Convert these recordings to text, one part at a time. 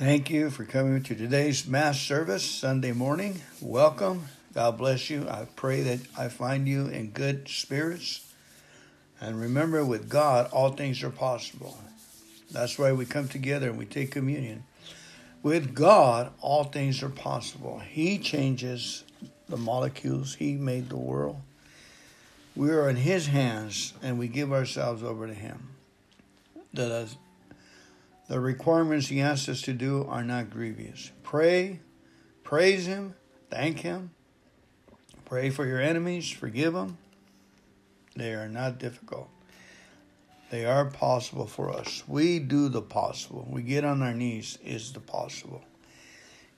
Thank you for coming to today's Mass service Sunday morning. Welcome. God bless you. I pray that I find you in good spirits. And remember, with God, all things are possible. That's why we come together and we take communion. With God, all things are possible. He changes the molecules, He made the world. We are in His hands and we give ourselves over to Him. The, the requirements He asks us to do are not grievous. Pray, praise Him, thank Him, pray for your enemies, forgive them. They are not difficult. They are possible for us. We do the possible. We get on our knees is the possible.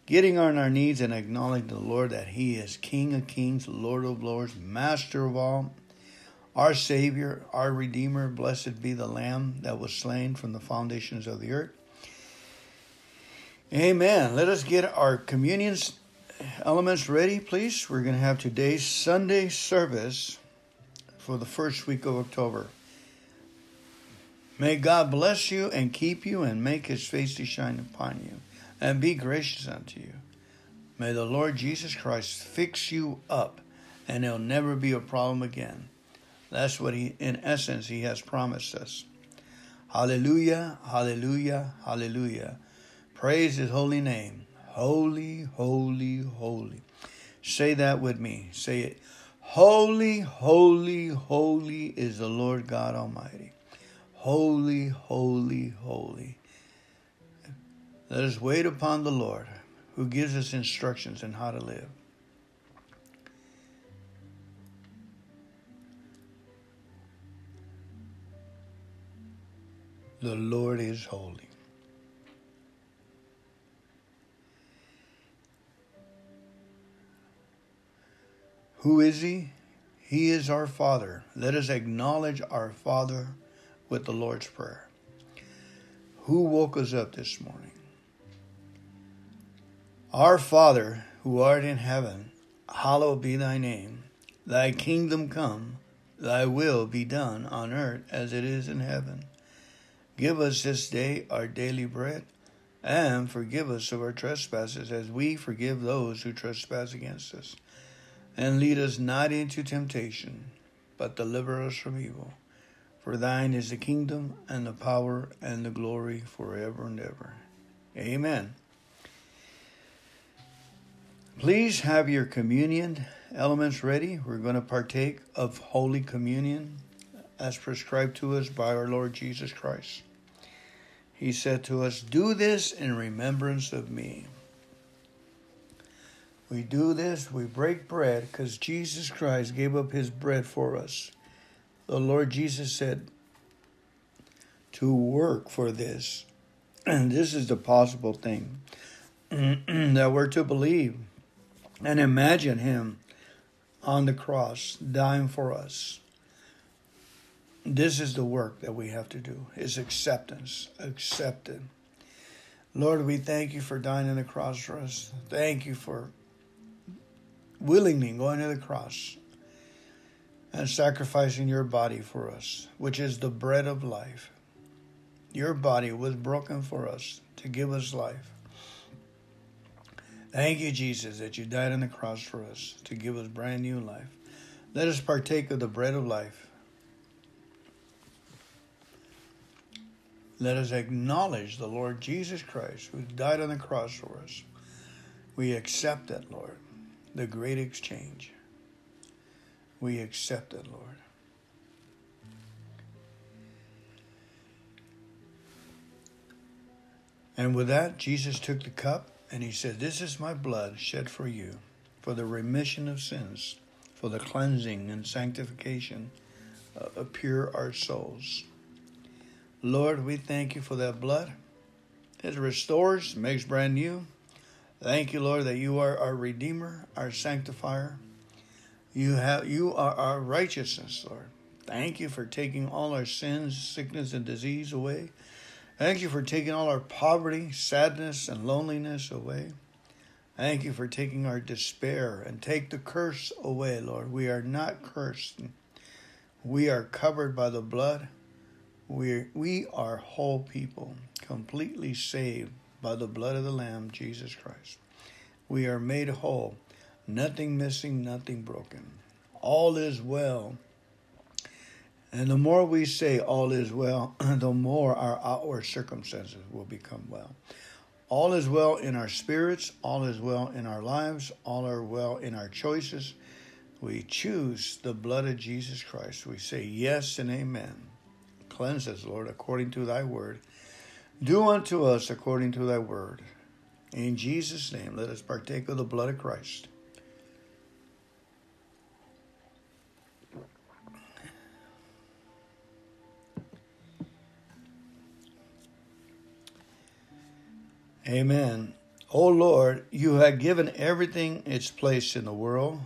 Getting on our knees and acknowledging the Lord that He is King of kings, Lord of lords, Master of all, our Savior, our Redeemer. Blessed be the Lamb that was slain from the foundations of the earth. Amen. Let us get our communion elements ready, please. We're going to have today's Sunday service for the first week of October. May God bless you and keep you and make his face to shine upon you and be gracious unto you. May the Lord Jesus Christ fix you up and it'll never be a problem again. That's what he, in essence, he has promised us. Hallelujah, hallelujah, hallelujah. Praise his holy name. Holy, holy, holy. Say that with me. Say it. Holy, holy, holy is the Lord God Almighty. Holy, holy, holy. Let us wait upon the Lord who gives us instructions on how to live. The Lord is holy. Who is He? He is our Father. Let us acknowledge our Father with the Lord's Prayer. Who woke us up this morning? Our Father, who art in heaven, hallowed be thy name. Thy kingdom come, thy will be done on earth as it is in heaven. Give us this day our daily bread, and forgive us of our trespasses as we forgive those who trespass against us. And lead us not into temptation, but deliver us from evil. For thine is the kingdom, and the power, and the glory forever and ever. Amen. Please have your communion elements ready. We're going to partake of Holy Communion as prescribed to us by our Lord Jesus Christ. He said to us, Do this in remembrance of me. We do this, we break bread because Jesus Christ gave up his bread for us. The Lord Jesus said to work for this. And this is the possible thing that we're to believe and imagine him on the cross dying for us. This is the work that we have to do is acceptance, accepted. Lord, we thank you for dying on the cross for us. Thank you for willingly going to the cross and sacrificing your body for us, which is the bread of life. Your body was broken for us to give us life. Thank you, Jesus, that you died on the cross for us to give us brand new life. Let us partake of the bread of life Let us acknowledge the Lord Jesus Christ who died on the cross for us. We accept it, Lord, the great exchange. We accept it, Lord. And with that, Jesus took the cup and he said, This is my blood shed for you, for the remission of sins, for the cleansing and sanctification of pure our souls. Lord, we thank you for that blood. It restores, makes brand new. Thank you, Lord, that you are our Redeemer, our Sanctifier. You have you are our righteousness, Lord. Thank you for taking all our sins, sickness, and disease away. Thank you for taking all our poverty, sadness, and loneliness away. Thank you for taking our despair and take the curse away, Lord. We are not cursed. We are covered by the blood. We we are whole people, completely saved by the blood of the Lamb, Jesus Christ. We are made whole, nothing missing, nothing broken. All is well. And the more we say all is well, the more our outward circumstances will become well. All is well in our spirits, all is well in our lives, all are well in our choices. We choose the blood of Jesus Christ. We say yes and amen. Cleanse us, Lord, according to thy word. Do unto us according to thy word. In Jesus' name, let us partake of the blood of Christ. Amen. O Lord, you have given everything its place in the world,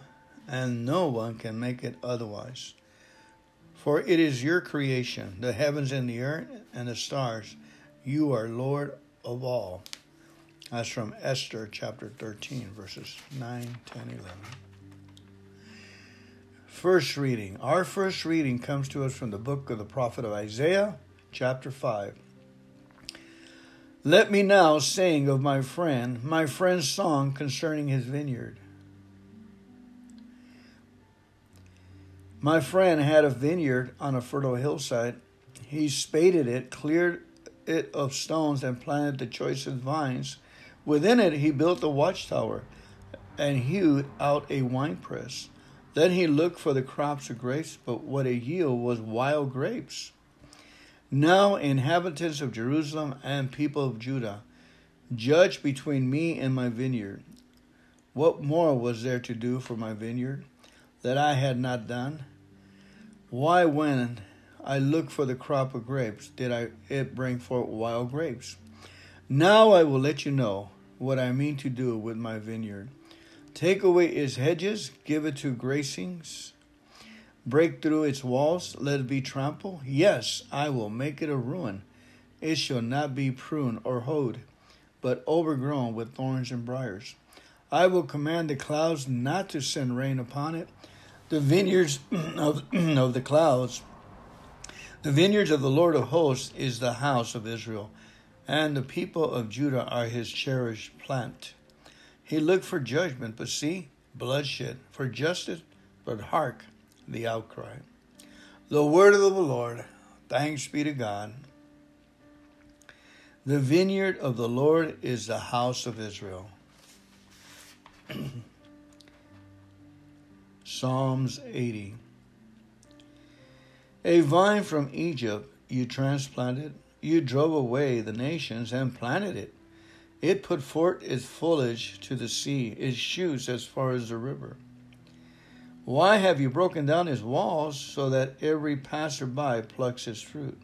and no one can make it otherwise. For it is your creation, the heavens and the earth and the stars. You are Lord of all. That's from Esther chapter 13, verses 9, 10, 11. First reading. Our first reading comes to us from the book of the prophet of Isaiah, chapter 5. Let me now sing of my friend, my friend's song concerning his vineyard. My friend had a vineyard on a fertile hillside. He spaded it, cleared it of stones, and planted the choicest vines. Within it, he built a watchtower and hewed out a winepress. Then he looked for the crops of grapes, but what a yield was wild grapes. Now, inhabitants of Jerusalem and people of Judah, judge between me and my vineyard. What more was there to do for my vineyard that I had not done? Why, when I looked for the crop of grapes, did I it bring forth wild grapes? Now I will let you know what I mean to do with my vineyard. Take away its hedges, give it to grazings break through its walls, let it be trampled? Yes, I will make it a ruin. It shall not be pruned or hoed, but overgrown with thorns and briers. I will command the clouds not to send rain upon it. The vineyards of, of the clouds, the vineyards of the Lord of hosts is the house of Israel, and the people of Judah are his cherished plant. He looked for judgment, but see, bloodshed, for justice, but hark, the outcry. The word of the Lord, thanks be to God. The vineyard of the Lord is the house of Israel. Psalms 80. A vine from Egypt you transplanted, you drove away the nations and planted it. It put forth its foliage to the sea, its shoots as far as the river. Why have you broken down his walls so that every passerby plucks his fruit?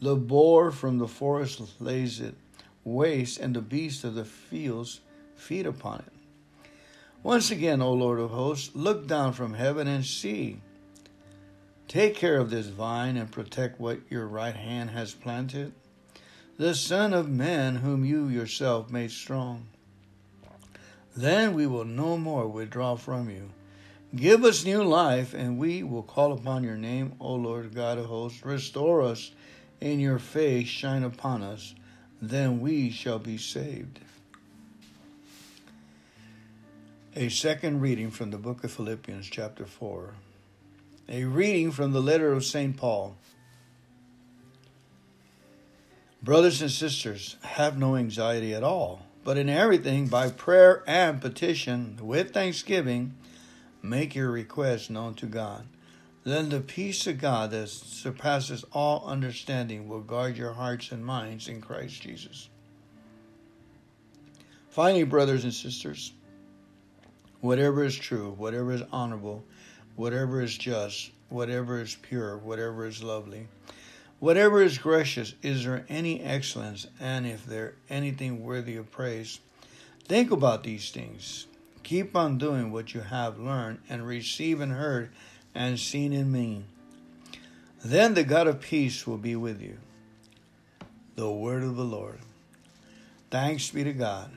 The boar from the forest lays it waste, and the beasts of the fields feed upon it. Once again, O Lord of hosts, look down from heaven and see. Take care of this vine and protect what your right hand has planted, the Son of Man whom you yourself made strong. Then we will no more withdraw from you Give us new life, and we will call upon your name, O Lord God of hosts. Restore us in your face, shine upon us, then we shall be saved. A second reading from the book of Philippians, chapter 4. A reading from the letter of St. Paul. Brothers and sisters, have no anxiety at all, but in everything, by prayer and petition, with thanksgiving, make your requests known to God. Then the peace of God that surpasses all understanding will guard your hearts and minds in Christ Jesus. Finally, brothers and sisters, whatever is true, whatever is honorable, whatever is just, whatever is pure, whatever is lovely, whatever is gracious, is there any excellence, and if there anything worthy of praise, think about these things. Keep on doing what you have learned and received and heard and seen in me. Then the God of peace will be with you. The word of the Lord. Thanks be to God.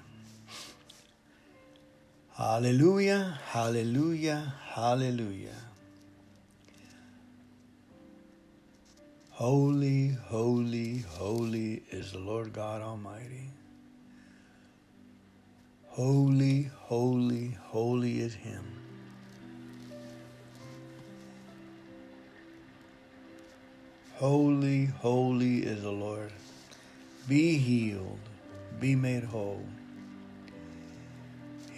Hallelujah, hallelujah, hallelujah. Holy, holy, holy is the Lord God Almighty. Holy, holy, holy is Him. Holy, holy is the Lord. Be healed, be made whole.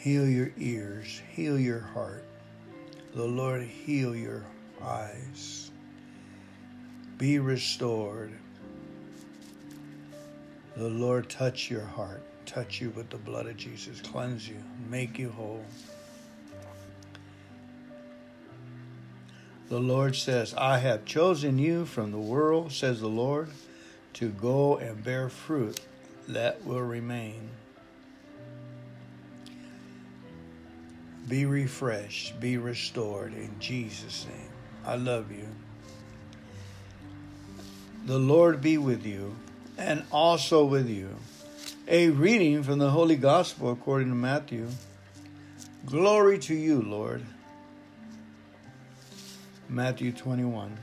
Heal your ears, heal your heart. The Lord heal your eyes. Be restored. The Lord touch your heart, touch you with the blood of Jesus, cleanse you, make you whole. The Lord says, I have chosen you from the world, says the Lord, to go and bear fruit that will remain. Be refreshed, be restored in Jesus' name. I love you. The Lord be with you and also with you. A reading from the Holy Gospel according to Matthew. Glory to you, Lord. Matthew 21.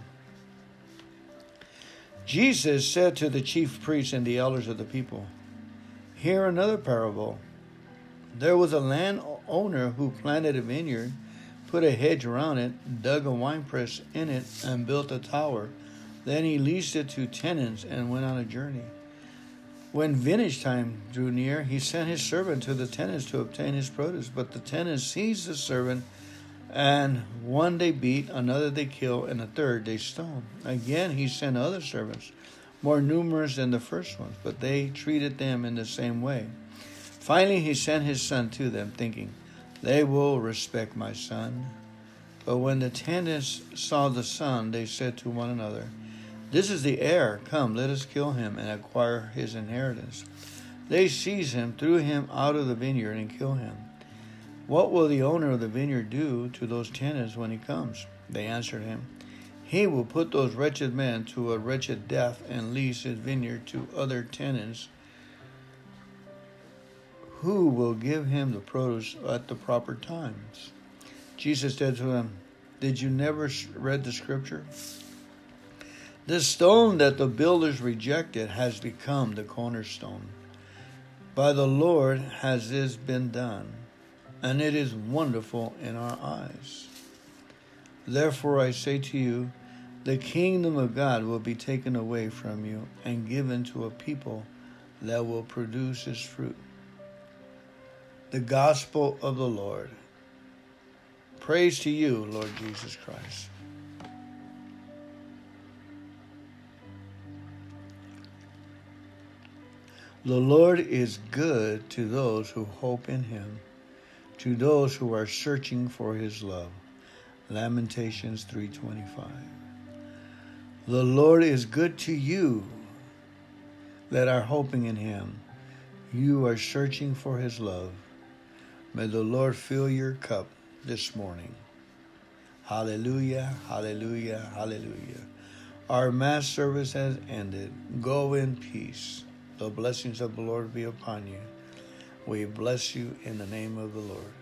Jesus said to the chief priests and the elders of the people, Hear another parable. There was a landowner who planted a vineyard, put a hedge around it, dug a winepress in it, and built a tower. Then he leased it to tenants and went on a journey. When vintage time drew near, he sent his servant to the tenants to obtain his produce. But the tenants seized the servant and one they beat, another they kill, and a third they stone. Again he sent other servants, more numerous than the first ones, but they treated them in the same way. Finally he sent his son to them, thinking, They will respect my son. But when the tenants saw the son, they said to one another, This is the heir. Come, let us kill him and acquire his inheritance. They seized him, threw him out of the vineyard, and killed him. What will the owner of the vineyard do to those tenants when he comes? They answered him, He will put those wretched men to a wretched death and lease his vineyard to other tenants who will give him the produce at the proper times. Jesus said to them, Did you never read the scripture? The stone that the builders rejected has become the cornerstone. By the Lord has this been done and it is wonderful in our eyes. Therefore, I say to you, the kingdom of God will be taken away from you and given to a people that will produce its fruit. The gospel of the Lord. Praise to you, Lord Jesus Christ. The Lord is good to those who hope in him to those who are searching for his love. Lamentations 3:25. The Lord is good to you that are hoping in him. You are searching for his love. May the Lord fill your cup this morning. Hallelujah, hallelujah, hallelujah. Our Mass service has ended. Go in peace. The blessings of the Lord be upon you. We bless you in the name of the Lord.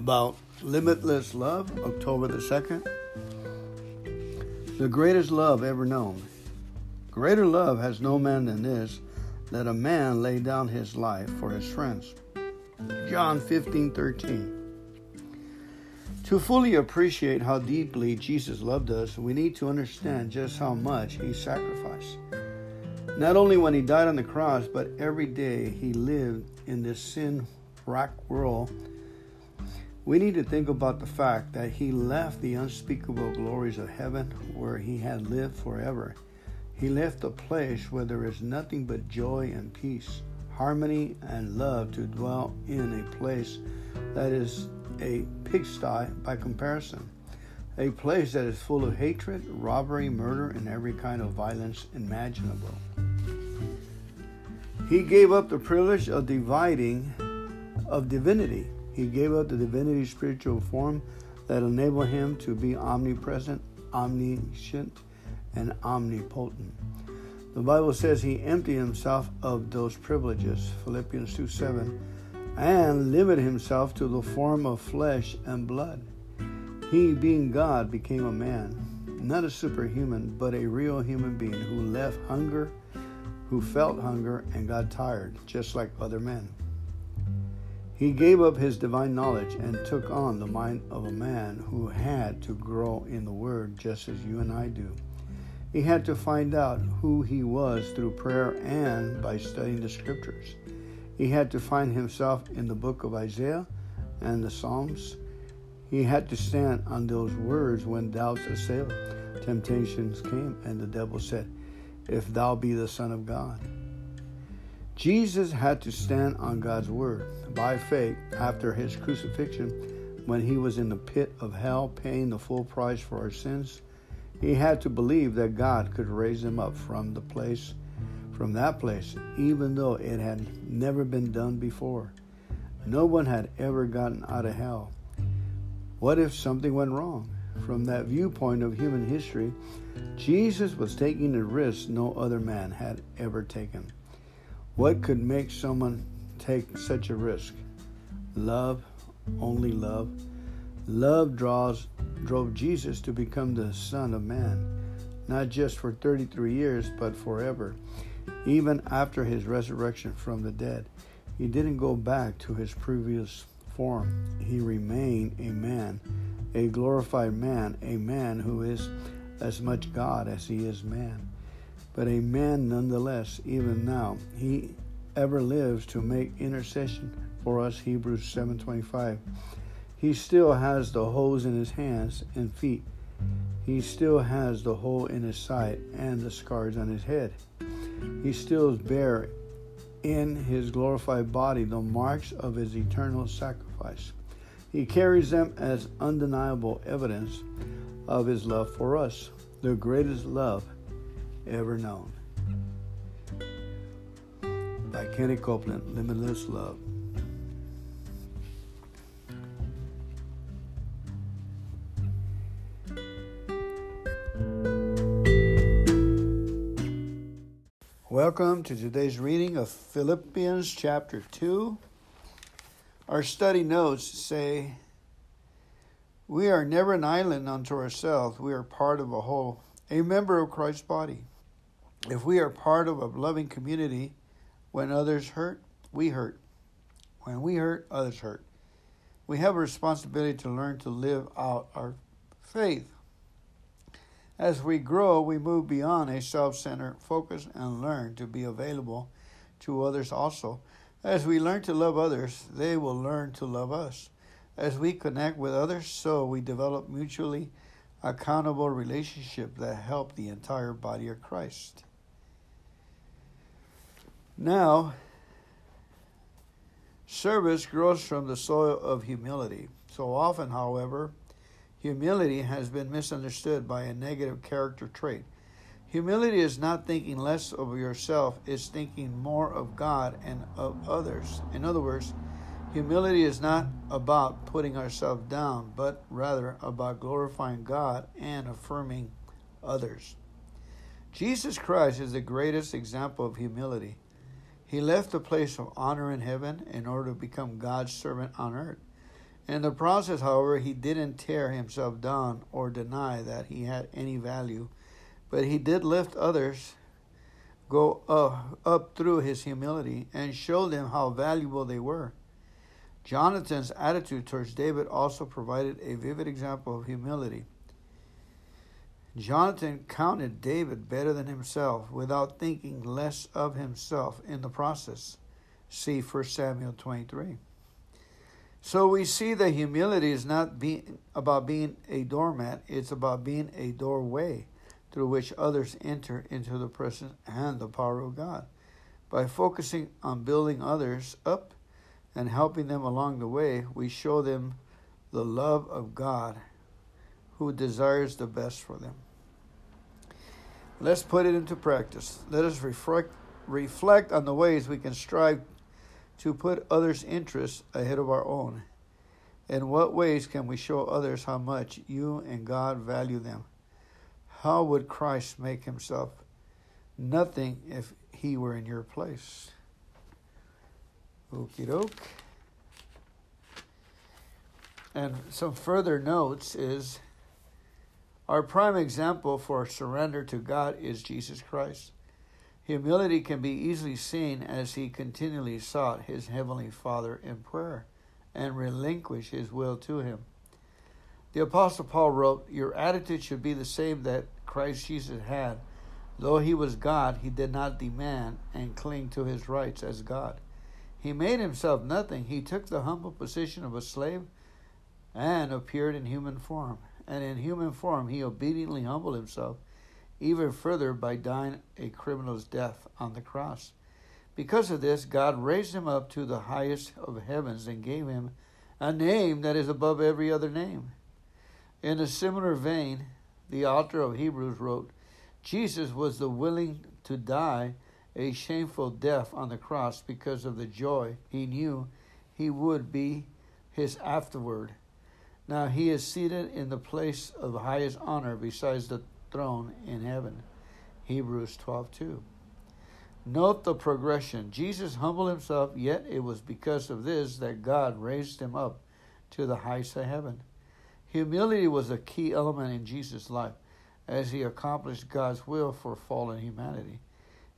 About limitless love, October the 2nd. The greatest love ever known. Greater love has no man than this, that a man lay down his life for his friends. John 15 13. To fully appreciate how deeply Jesus loved us, we need to understand just how much he sacrificed. Not only when he died on the cross, but every day he lived in this sin racked world we need to think about the fact that he left the unspeakable glories of heaven where he had lived forever. He left a place where there is nothing but joy and peace, harmony and love to dwell in a place that is a pigsty by comparison. a place that is full of hatred, robbery, murder, and every kind of violence imaginable. He gave up the privilege of dividing of divinity. He gave up the divinity spiritual form that enabled him to be omnipresent, omniscient, and omnipotent. The Bible says he emptied himself of those privileges, Philippians 2 7, and limited himself to the form of flesh and blood. He, being God, became a man, not a superhuman, but a real human being who left hunger, who felt hunger and got tired, just like other men. He gave up his divine knowledge and took on the mind of a man who had to grow in the Word just as you and I do. He had to find out who he was through prayer and by studying the scriptures. He had to find himself in the book of Isaiah and the Psalms. He had to stand on those words when doubts assailed, temptations came, and the devil said, If thou be the Son of God. Jesus had to stand on God's word by faith after his crucifixion when he was in the pit of hell paying the full price for our sins. He had to believe that God could raise him up from the place from that place even though it had never been done before. No one had ever gotten out of hell. What if something went wrong? From that viewpoint of human history, Jesus was taking a risk no other man had ever taken. What could make someone take such a risk? Love, only love. Love draws drove Jesus to become the Son of Man, not just for 33 years, but forever. Even after his resurrection from the dead, he didn't go back to his previous form. He remained a man, a glorified man, a man who is as much God as he is man but a man nonetheless, even now. He ever lives to make intercession for us, Hebrews 7:25. He still has the holes in his hands and feet. He still has the hole in his side and the scars on his head. He still bears in his glorified body the marks of his eternal sacrifice. He carries them as undeniable evidence of his love for us, the greatest love ever known. By Kenny Copeland, Limitless Love. Welcome to today's reading of Philippians chapter 2. Our study notes say, We are never an island unto ourselves, we are part of a whole, a member of Christ's body. If we are part of a loving community, when others hurt, we hurt. When we hurt, others hurt. We have a responsibility to learn to live out our faith. As we grow, we move beyond a self centered focus and learn to be available to others also. As we learn to love others, they will learn to love us. As we connect with others, so we develop mutually accountable relationships that help the entire body of Christ. Now, service grows from the soil of humility. So often, however, humility has been misunderstood by a negative character trait. Humility is not thinking less of yourself, it's thinking more of God and of others. In other words, humility is not about putting ourselves down, but rather about glorifying God and affirming others. Jesus Christ is the greatest example of humility. He left the place of honor in heaven in order to become God's servant on earth. In the process, however, he didn't tear himself down or deny that he had any value, but he did lift others go up, up through his humility and show them how valuable they were. Jonathan's attitude towards David also provided a vivid example of humility. Jonathan counted David better than himself without thinking less of himself in the process. See 1 Samuel 23. So we see that humility is not being, about being a doormat, it's about being a doorway through which others enter into the presence and the power of God. By focusing on building others up and helping them along the way, we show them the love of God who desires the best for them. Let's put it into practice. Let us reflect, reflect on the ways we can strive to put others' interests ahead of our own. In what ways can we show others how much you and God value them? How would Christ make himself nothing if he were in your place? Okie doke. And some further notes is our prime example for surrender to God is Jesus Christ. Humility can be easily seen as he continually sought his heavenly Father in prayer and relinquished his will to him. The Apostle Paul wrote, Your attitude should be the same that Christ Jesus had. Though he was God, he did not demand and cling to his rights as God. He made himself nothing. He took the humble position of a slave and appeared in human form. And in human form, he obediently humbled himself even further by dying a criminal's death on the cross. Because of this, God raised him up to the highest of heavens and gave him a name that is above every other name. In a similar vein, the author of Hebrews wrote, Jesus was the willing to die a shameful death on the cross because of the joy he knew he would be his afterward. Now he is seated in the place of highest honor besides the throne in heaven. Hebrews 12:2. Note the progression. Jesus humbled himself, yet it was because of this that God raised him up to the heights of heaven. Humility was a key element in Jesus' life as he accomplished God's will for fallen humanity.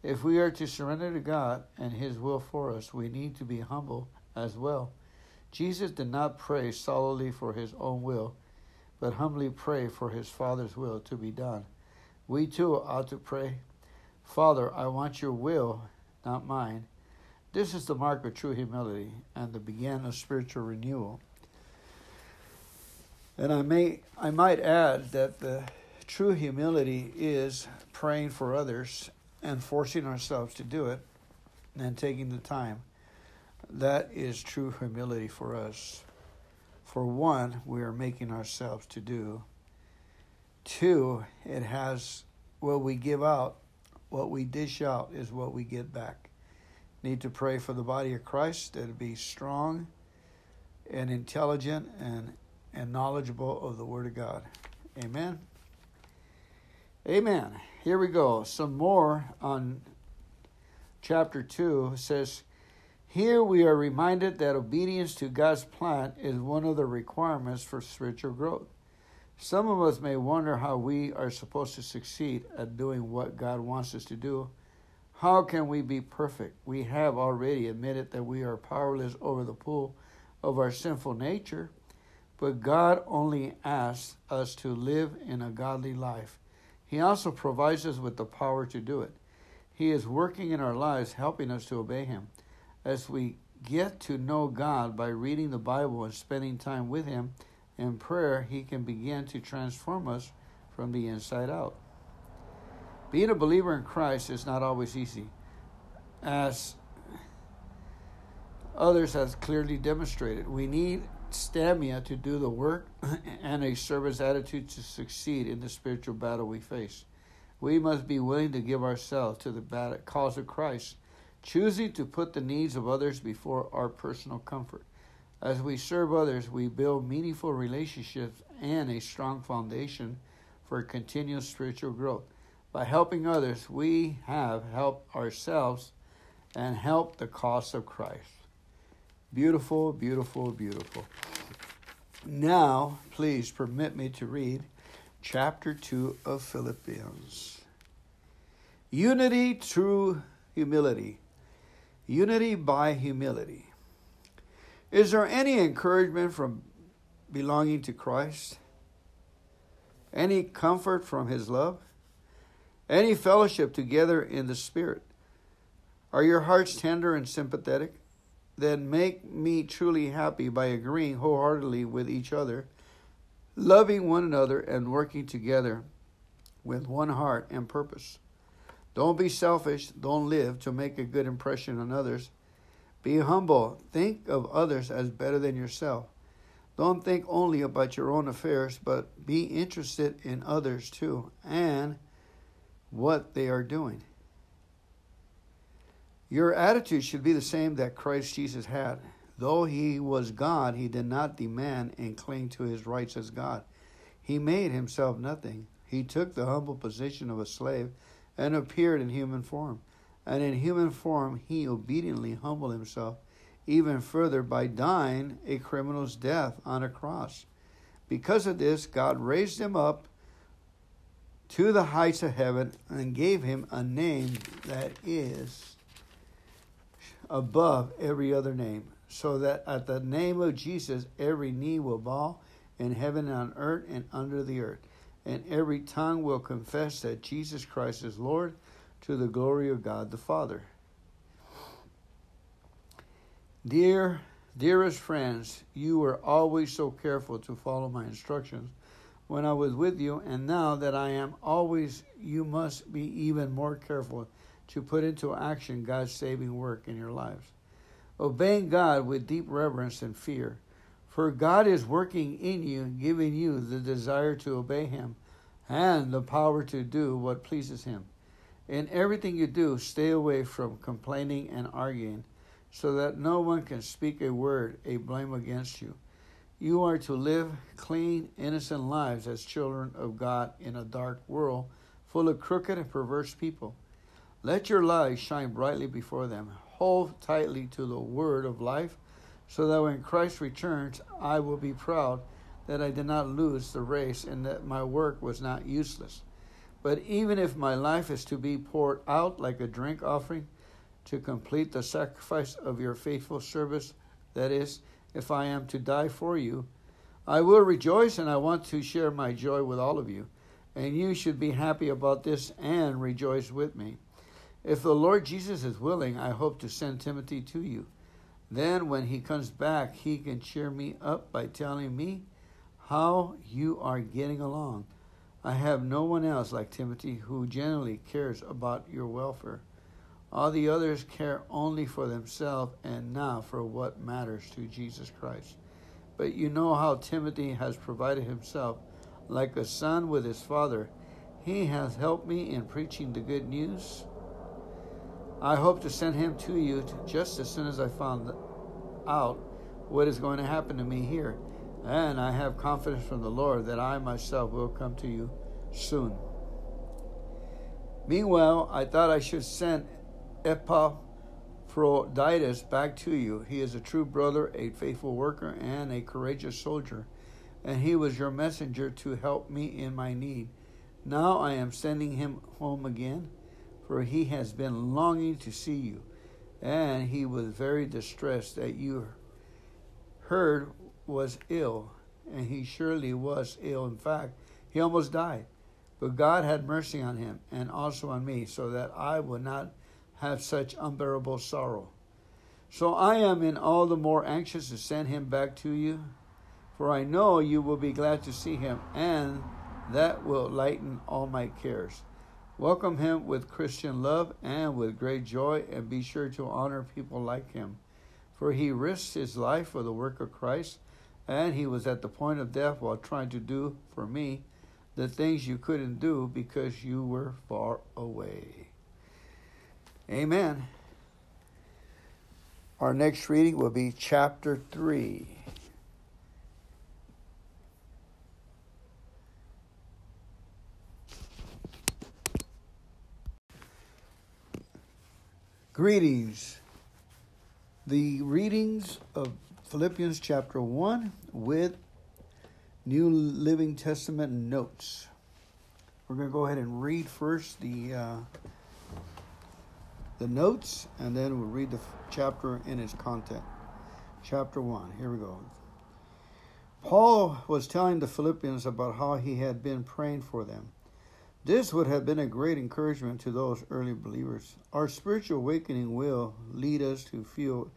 If we are to surrender to God and his will for us, we need to be humble as well. Jesus did not pray solely for his own will, but humbly pray for his Father's will to be done. We too ought to pray, Father, I want your will, not mine. This is the mark of true humility and the beginning of spiritual renewal. And I may I might add that the true humility is praying for others and forcing ourselves to do it and taking the time that is true humility for us. For one, we are making ourselves to do. Two, it has what we give out, what we dish out is what we get back. Need to pray for the body of Christ that it be strong and intelligent and, and knowledgeable of the Word of God. Amen. Amen. Here we go. Some more on chapter 2 says, here we are reminded that obedience to God's plan is one of the requirements for spiritual growth. Some of us may wonder how we are supposed to succeed at doing what God wants us to do. How can we be perfect? We have already admitted that we are powerless over the pull of our sinful nature, but God only asks us to live in a godly life. He also provides us with the power to do it. He is working in our lives, helping us to obey Him as we get to know God by reading the Bible and spending time with Him in prayer, He can begin to transform us from the inside out. Being a believer in Christ is not always easy, as others have clearly demonstrated. We need stamina to do the work and a service attitude to succeed in the spiritual battle we face. We must be willing to give ourselves to the cause of Christ choosing to put the needs of others before our personal comfort. As we serve others, we build meaningful relationships and a strong foundation for continuous spiritual growth. By helping others, we have helped ourselves and helped the cause of Christ. Beautiful, beautiful, beautiful. Now, please permit me to read chapter 2 of Philippians. Unity through humility. Unity by humility. Is there any encouragement from belonging to Christ? Any comfort from His love? Any fellowship together in the Spirit? Are your hearts tender and sympathetic? Then make me truly happy by agreeing wholeheartedly with each other, loving one another, and working together with one heart and purpose. Don't be selfish. Don't live to make a good impression on others. Be humble. Think of others as better than yourself. Don't think only about your own affairs, but be interested in others too and what they are doing. Your attitude should be the same that Christ Jesus had. Though he was God, he did not demand and cling to his rights as God. He made himself nothing. He took the humble position of a slave and appeared in human form. And in human form, he obediently humbled himself even further by dying a criminal's death on a cross. Because of this, God raised him up to the heights of heaven and gave him a name that is above every other name, so that at the name of Jesus every knee will bow in heaven and on earth and under the earth, and every tongue will confess that Jesus Christ is Lord to the glory of God the Father. Dear, dearest friends, you were always so careful to follow my instructions when I was with you, and now that I am always, you must be even more careful to put into action God's saving work in your lives. Obeying God with deep reverence and fear, for God is working in you, giving you the desire to obey Him and the power to do what pleases Him. In everything you do, stay away from complaining and arguing so that no one can speak a word, a blame against you. You are to live clean, innocent lives as children of God in a dark world full of crooked and perverse people. Let your light shine brightly before them. Hold tightly to the word of life, so that when Christ returns, I will be proud that I did not lose the race and that my work was not useless. But even if my life is to be poured out like a drink offering, to complete the sacrifice of your faithful service, that is, if I am to die for you. I will rejoice and I want to share my joy with all of you, and you should be happy about this and rejoice with me. If the Lord Jesus is willing, I hope to send Timothy to you. Then, when he comes back, he can cheer me up by telling me how you are getting along. I have no one else like Timothy who genuinely cares about your welfare. All the others care only for themselves and not for what matters to Jesus Christ. But you know how Timothy has provided himself like a son with his father. He has helped me in preaching the good news. I hope to send him to you just as soon as I found out what is going to happen to me here. And I have confidence from the Lord that I myself will come to you soon. Meanwhile, I thought I should send Epaphroditus back to you. He is a true brother, a faithful worker, and a courageous soldier, and he was your messenger to help me in my need. Now I am sending him home again, for he has been longing to see you, and he was very distressed that you heard was ill, and he surely was ill. In fact, he almost died. But God had mercy on him and also on me, so that I would not have such unbearable sorrow. So I am in all the more anxious to send him back to you, for I know you will be glad to see him, and that will lighten all my cares. Welcome him with Christian love and with great joy, and be sure to honor people like him. For he risked his life for the work of Christ, and he was at the point of death while trying to do for me the things you couldn't do because you were far away. Amen. Our next reading will be chapter 3. Greetings. The readings of Philippians chapter 1 with New Living Testament notes. We're going to go ahead and read first the uh, the notes, and then we'll read the chapter in its content. Chapter 1, here we go. Paul was telling the Philippians about how he had been praying for them. This would have been a great encouragement to those early believers. Our spiritual awakening will lead us to feel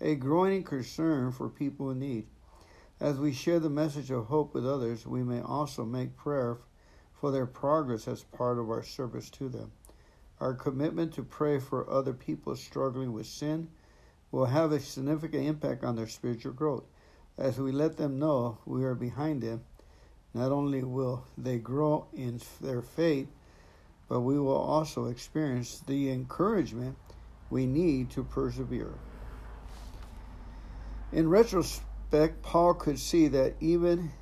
a growing concern for people in need. As we share the message of hope with others, we may also make prayer for their progress as part of our service to them. Our commitment to pray for other people struggling with sin will have a significant impact on their spiritual growth. As we let them know we are behind them, not only will they grow in their faith, but we will also experience the encouragement we need to persevere. In retrospect, Paul could see that even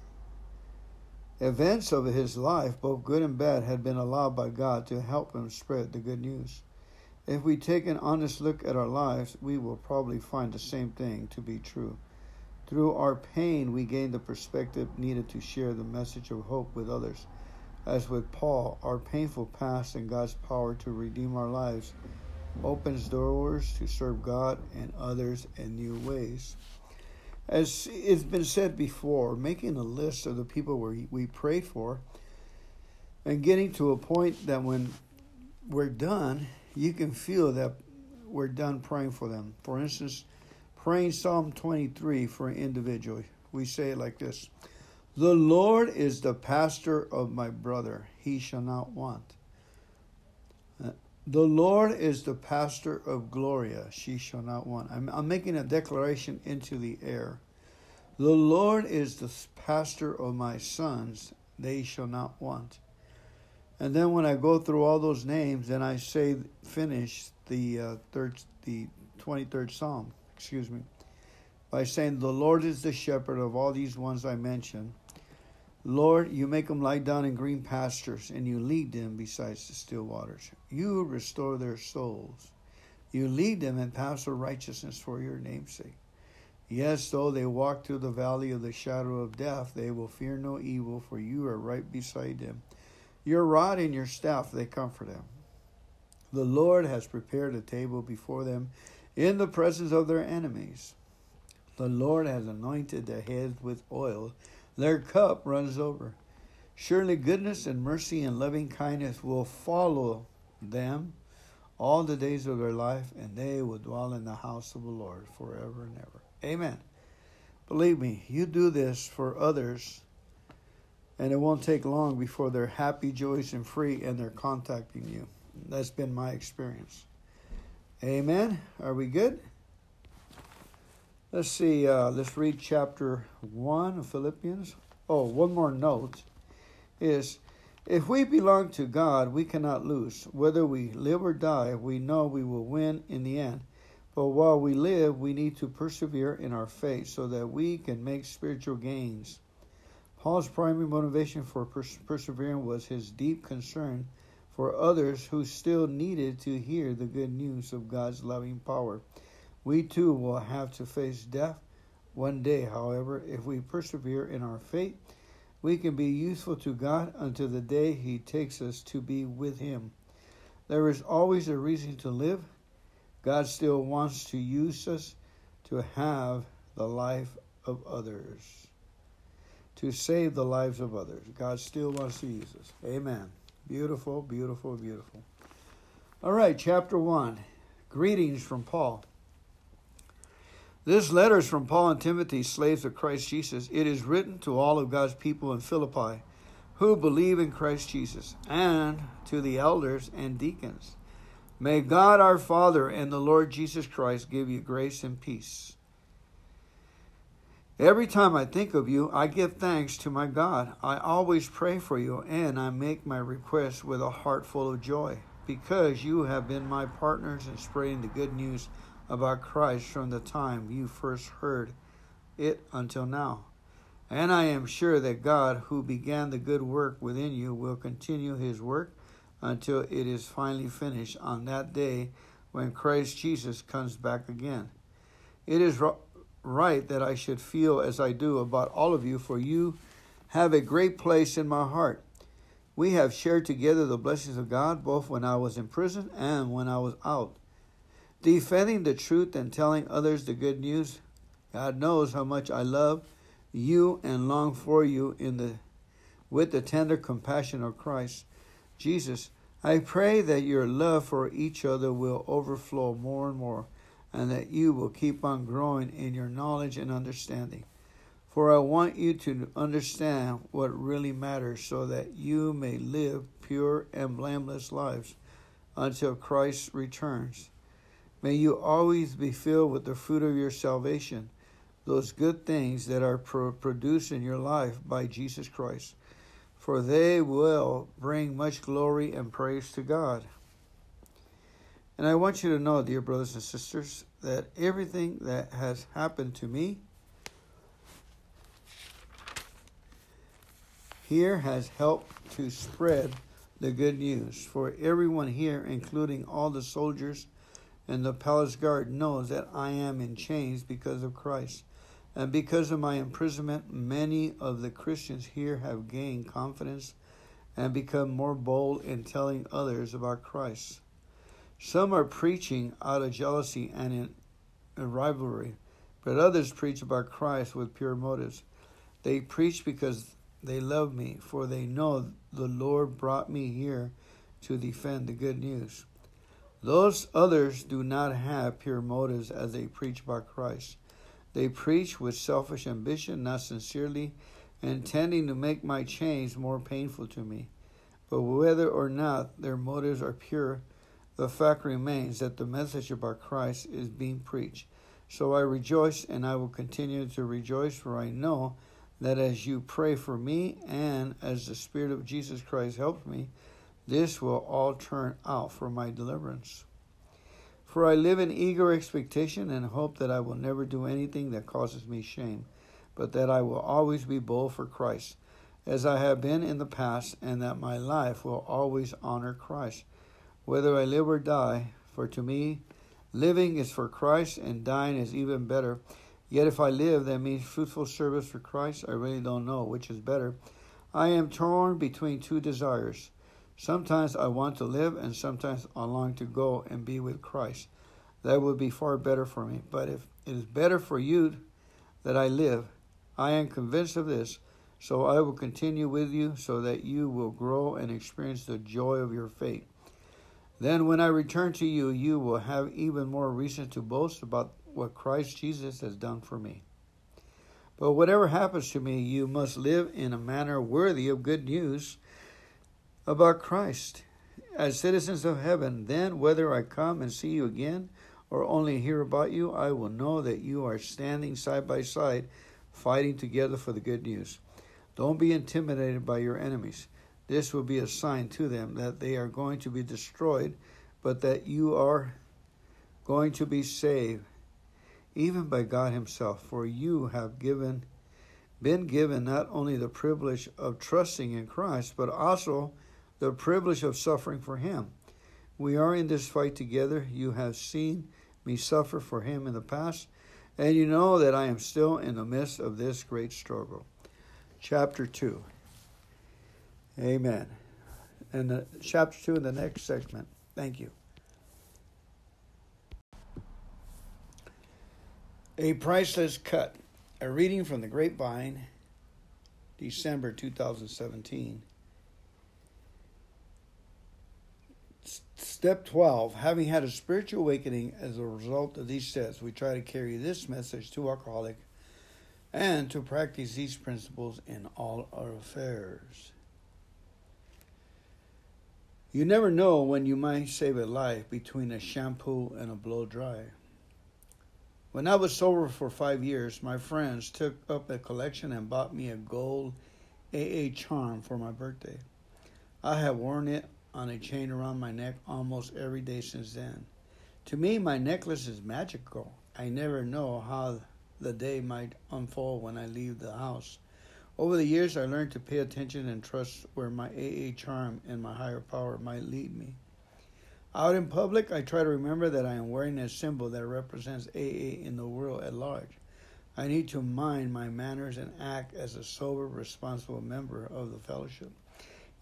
events of his life, both good and bad, had been allowed by God to help him spread the good news. If we take an honest look at our lives, we will probably find the same thing to be true. Through our pain, we gain the perspective needed to share the message of hope with others. As with Paul, our painful past and God's power to redeem our lives opens doors to serve God and others in new ways. As it's been said before, making a list of the people we, we prayed for and getting to a point that when we're done, you can feel that we're done praying for them. For instance, praying Psalm 23 for an individual, we say it like this The Lord is the pastor of my brother, he shall not want. The Lord is the pastor of Gloria, she shall not want. I'm, I'm making a declaration into the air. The Lord is the pastor of my sons, they shall not want. And then when I go through all those names, then I say finish the uh, third, the twenty third Psalm. Excuse me, by saying, "The Lord is the shepherd of all these ones I mentioned." Lord, you make them lie down in green pastures, and you lead them beside the still waters. You restore their souls. You lead them in paths of righteousness for your name's sake. Yes, though they walk through the valley of the shadow of death, they will fear no evil, for you are right beside them. Your rod and your staff, they comfort them. The Lord has prepared a table before them in the presence of their enemies. The Lord has anointed their heads with oil their cup runs over. Surely goodness and mercy and loving kindness will follow them all the days of their life, and they will dwell in the house of the Lord forever and ever. Amen. Believe me, you do this for others, and it won't take long before they're happy, joyous, and free, and they're contacting you. That's been my experience. Amen. Are we good? Let's see, uh, let's read chapter 1 of Philippians. Oh, one more note is if we belong to God, we cannot lose. Whether we live or die, we know we will win in the end. But while we live, we need to persevere in our faith so that we can make spiritual gains. Paul's primary motivation for pers- persevering was his deep concern for others who still needed to hear the good news of God's loving power. We too will have to face death one day, however, if we persevere in our faith, we can be useful to God until the day He takes us to be with Him. There is always a reason to live. God still wants to use us to have the life of others, to save the lives of others. God still wants to use us. Amen. Beautiful, beautiful, beautiful. All right, chapter 1. Greetings from Paul. This letter is from Paul and Timothy, slaves of Christ Jesus. It is written to all of God's people in Philippi who believe in Christ Jesus, and to the elders and deacons. May God our Father and the Lord Jesus Christ give you grace and peace. Every time I think of you, I give thanks to my God. I always pray for you, and I make my requests with a heart full of joy, because you have been my partners in spreading the good news about Christ from the time you first heard it until now. And I am sure that God, who began the good work within you, will continue his work until it is finally finished on that day when Christ Jesus comes back again. It is right that I should feel as I do about all of you, for you have a great place in my heart. We have shared together the blessings of God both when I was in prison and when I was out defending the truth and telling others the good news. God knows how much I love you and long for you in the with the tender compassion of Christ Jesus. I pray that your love for each other will overflow more and more and that you will keep on growing in your knowledge and understanding. For I want you to understand what really matters so that you may live pure and blameless lives until Christ returns. May you always be filled with the fruit of your salvation, those good things that are pro- produced in your life by Jesus Christ, for they will bring much glory and praise to God. And I want you to know, dear brothers and sisters, that everything that has happened to me here has helped to spread the good news. For everyone here, including all the soldiers and the palace guard, knows that I am in chains because of Christ. And because of my imprisonment, many of the Christians here have gained confidence and become more bold in telling others about Christ. Some are preaching out of jealousy and in rivalry, but others preach about Christ with pure motives. They preach because they love me, for they know the Lord brought me here to defend the good news. Those others do not have pure motives as they preach about Christ. They preach with selfish ambition, not sincerely, intending to make my chains more painful to me. But whether or not their motives are pure, the fact remains that the message about Christ is being preached. So I rejoice and I will continue to rejoice, for I know that as you pray for me and as the Spirit of Jesus Christ helps me, this will all turn out for my deliverance. For I live in eager expectation and hope that I will never do anything that causes me shame, but that I will always be bold for Christ, as I have been in the past, and that my life will always honor Christ whether I live or die. For to me, living is for Christ, and dying is even better. Yet if I live, that means fruitful service for Christ. I really don't know which is better. I am torn between two desires. Sometimes I want to live, and sometimes I long to go and be with Christ. That would be far better for me. But if it is better for you that I live, I am convinced of this. So I will continue with you so that you will grow and experience the joy of your faith. Then, when I return to you, you will have even more reason to boast about what Christ Jesus has done for me. But whatever happens to me, you must live in a manner worthy of good news about Christ. As citizens of heaven, then whether I come and see you again or only hear about you, I will know that you are standing side by side, fighting together for the good news. Don't be intimidated by your enemies. This will be a sign to them that they are going to be destroyed, but that you are going to be saved, even by God Himself. For you have given, been given not only the privilege of trusting in Christ, but also the privilege of suffering for Him. We are in this fight together. You have seen me suffer for Him in the past, and you know that I am still in the midst of this great struggle. Chapter 2 Amen. And the, chapter 2 in the next segment. Thank you. A Priceless Cut. A reading from the Grapevine, December 2017. Step 12. Having had a spiritual awakening as a result of these steps, we try to carry this message to alcoholic and to practice these principles in all our affairs. You never know when you might save a life between a shampoo and a blow dry. When I was sober for five years, my friends took up a collection and bought me a gold AA charm for my birthday. I have worn it on a chain around my neck almost every day since then. To me, my necklace is magical. I never know how the day might unfold when I leave the house. Over the years, I learned to pay attention and trust where my AA charm and my higher power might lead me. Out in public, I try to remember that I am wearing a symbol that represents AA in the world at large. I need to mind my manners and act as a sober, responsible member of the fellowship.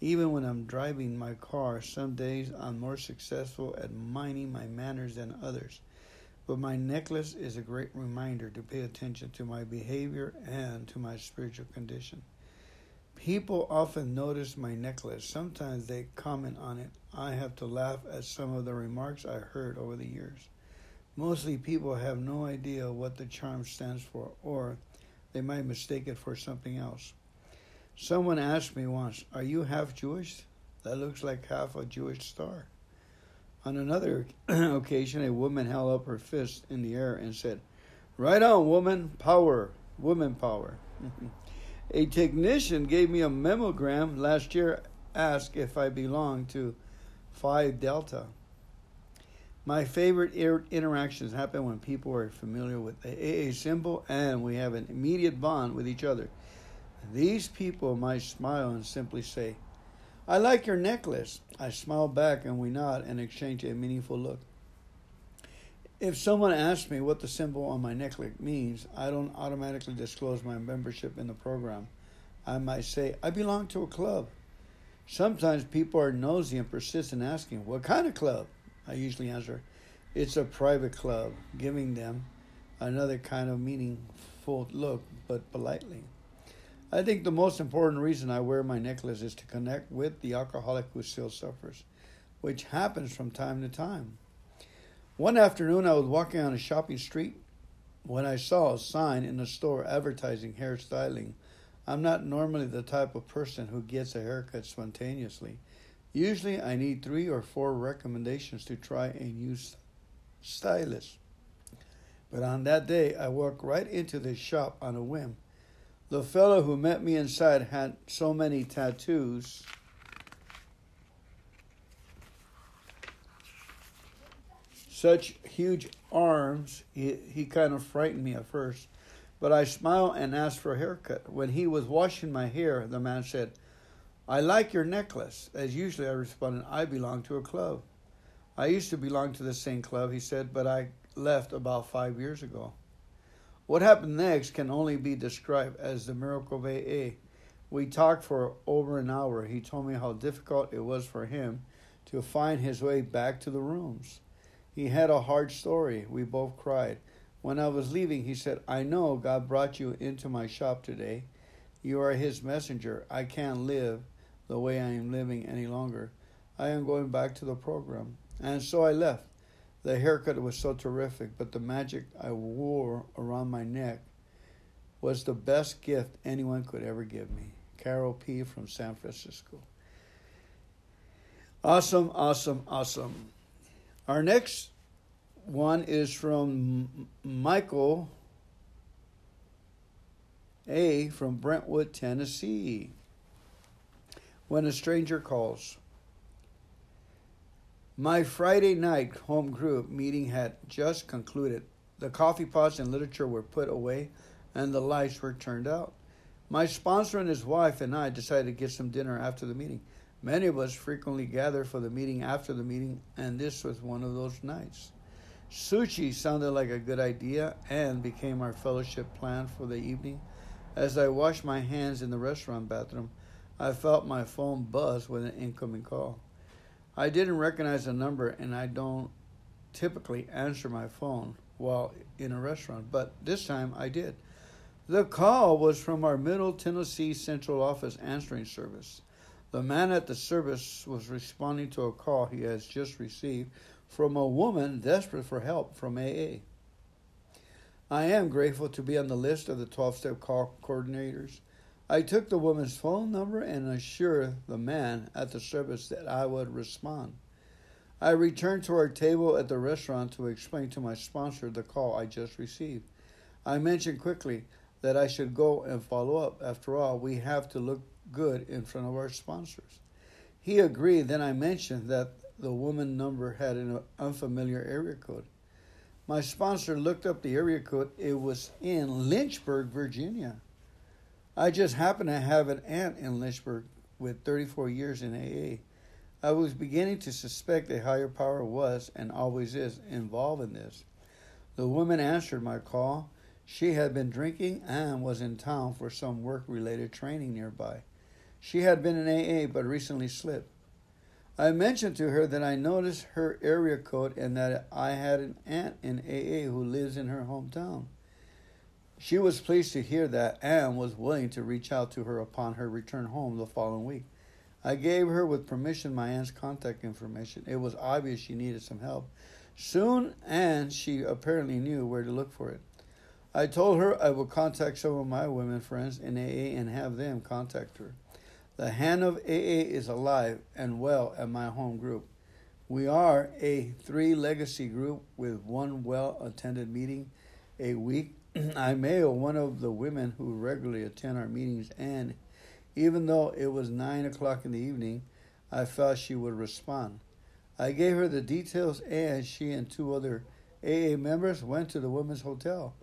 Even when I'm driving my car, some days I'm more successful at minding my manners than others. But my necklace is a great reminder to pay attention to my behavior and to my spiritual condition. People often notice my necklace. Sometimes they comment on it. I have to laugh at some of the remarks I heard over the years. Mostly people have no idea what the charm stands for, or they might mistake it for something else. Someone asked me once, Are you half Jewish? That looks like half a Jewish star. On another occasion, a woman held up her fist in the air and said, Right on, woman power, woman power. a technician gave me a mammogram last year, asked if I belonged to Phi Delta. My favorite interactions happen when people are familiar with the AA symbol and we have an immediate bond with each other. These people might smile and simply say, I like your necklace. I smile back and we nod and exchange a meaningful look. If someone asks me what the symbol on my necklace means, I don't automatically disclose my membership in the program. I might say, I belong to a club. Sometimes people are nosy and persist in asking, What kind of club? I usually answer, It's a private club, giving them another kind of meaningful look, but politely. I think the most important reason I wear my necklace is to connect with the alcoholic who still suffers, which happens from time to time. One afternoon, I was walking on a shopping street when I saw a sign in a store advertising hair styling. I'm not normally the type of person who gets a haircut spontaneously. Usually, I need three or four recommendations to try a new stylist. But on that day, I walked right into the shop on a whim. The fellow who met me inside had so many tattoos. Such huge arms, he, he kind of frightened me at first. But I smiled and asked for a haircut. When he was washing my hair, the man said, I like your necklace. As usually, I responded, I belong to a club. I used to belong to the same club, he said, but I left about five years ago. What happened next can only be described as the miracle of AA. We talked for over an hour. He told me how difficult it was for him to find his way back to the rooms. He had a hard story. We both cried. When I was leaving, he said, I know God brought you into my shop today. You are his messenger. I can't live the way I am living any longer. I am going back to the program. And so I left. The haircut was so terrific, but the magic I wore around my neck was the best gift anyone could ever give me. Carol P. from San Francisco. Awesome, awesome, awesome. Our next one is from Michael A. from Brentwood, Tennessee. When a stranger calls. My Friday night home group meeting had just concluded. The coffee pots and literature were put away and the lights were turned out. My sponsor and his wife and I decided to get some dinner after the meeting. Many of us frequently gather for the meeting after the meeting, and this was one of those nights. Sushi sounded like a good idea and became our fellowship plan for the evening. As I washed my hands in the restaurant bathroom, I felt my phone buzz with an incoming call. I didn't recognize the number, and I don't typically answer my phone while in a restaurant, but this time I did. The call was from our Middle Tennessee Central Office answering service. The man at the service was responding to a call he has just received from a woman desperate for help from AA. I am grateful to be on the list of the 12 step call coordinators. I took the woman's phone number and assured the man at the service that I would respond. I returned to our table at the restaurant to explain to my sponsor the call I just received. I mentioned quickly that I should go and follow up. After all, we have to look good in front of our sponsors. He agreed. Then I mentioned that the woman number had an unfamiliar area code. My sponsor looked up the area code. It was in Lynchburg, Virginia. I just happen to have an aunt in Lynchburg with 34 years in AA. I was beginning to suspect a higher power was, and always is, involved in this. The woman answered my call. She had been drinking and was in town for some work related training nearby. She had been in AA but recently slipped. I mentioned to her that I noticed her area code and that I had an aunt in AA who lives in her hometown. She was pleased to hear that and was willing to reach out to her upon her return home the following week. I gave her, with permission, my aunt's contact information. It was obvious she needed some help. Soon, and she apparently knew where to look for it. I told her I would contact some of my women friends in AA and have them contact her. The hand of AA is alive and well at my home group. We are a three legacy group with one well attended meeting a week. I mail one of the women who regularly attend our meetings, and even though it was nine o'clock in the evening, I felt she would respond. I gave her the details, and she and two other AA members went to the women's hotel,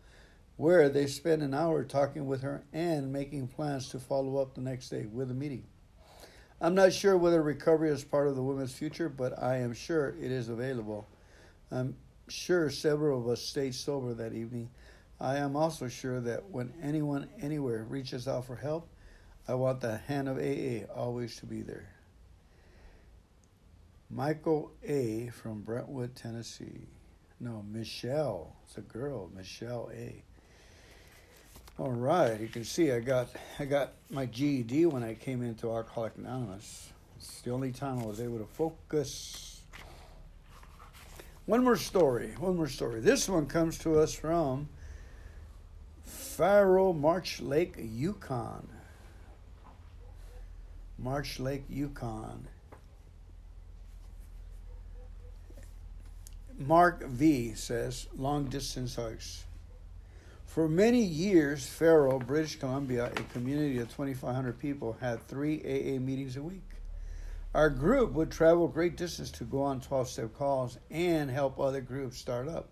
where they spent an hour talking with her and making plans to follow up the next day with a meeting. I'm not sure whether recovery is part of the women's future, but I am sure it is available. I'm sure several of us stayed sober that evening. I am also sure that when anyone anywhere reaches out for help, I want the hand of AA always to be there. Michael A. from Brentwood, Tennessee. No, Michelle. It's a girl, Michelle A. All right, you can see I got I got my GED when I came into Alcoholic Anonymous. It's the only time I was able to focus. One more story. One more story. This one comes to us from Faro Marsh Lake, Yukon. Marsh Lake, Yukon. Mark V says, long distance hugs. For many years, Faro, British Columbia, a community of 2,500 people, had three AA meetings a week. Our group would travel great distance to go on 12 step calls and help other groups start up.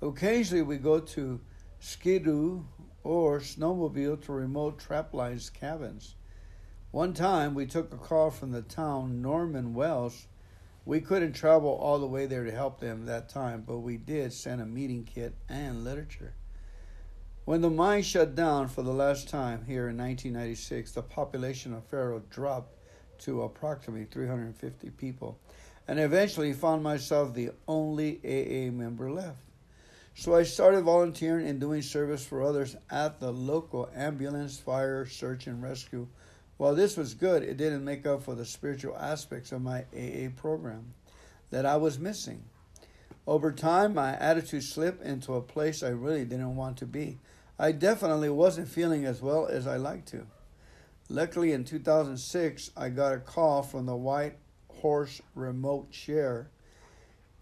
Occasionally, we go to skidoo or snowmobile to remote trapline cabins. One time, we took a call from the town Norman Wells we couldn't travel all the way there to help them that time, but we did send a meeting kit and literature. When the mine shut down for the last time here in 1996, the population of Faro dropped to approximately 350 people, and eventually found myself the only AA member left. So I started volunteering and doing service for others at the local ambulance, fire, search, and rescue while this was good, it didn't make up for the spiritual aspects of my AA program that I was missing. Over time, my attitude slipped into a place I really didn't want to be. I definitely wasn't feeling as well as I liked to. Luckily, in 2006, I got a call from the White Horse Remote Share.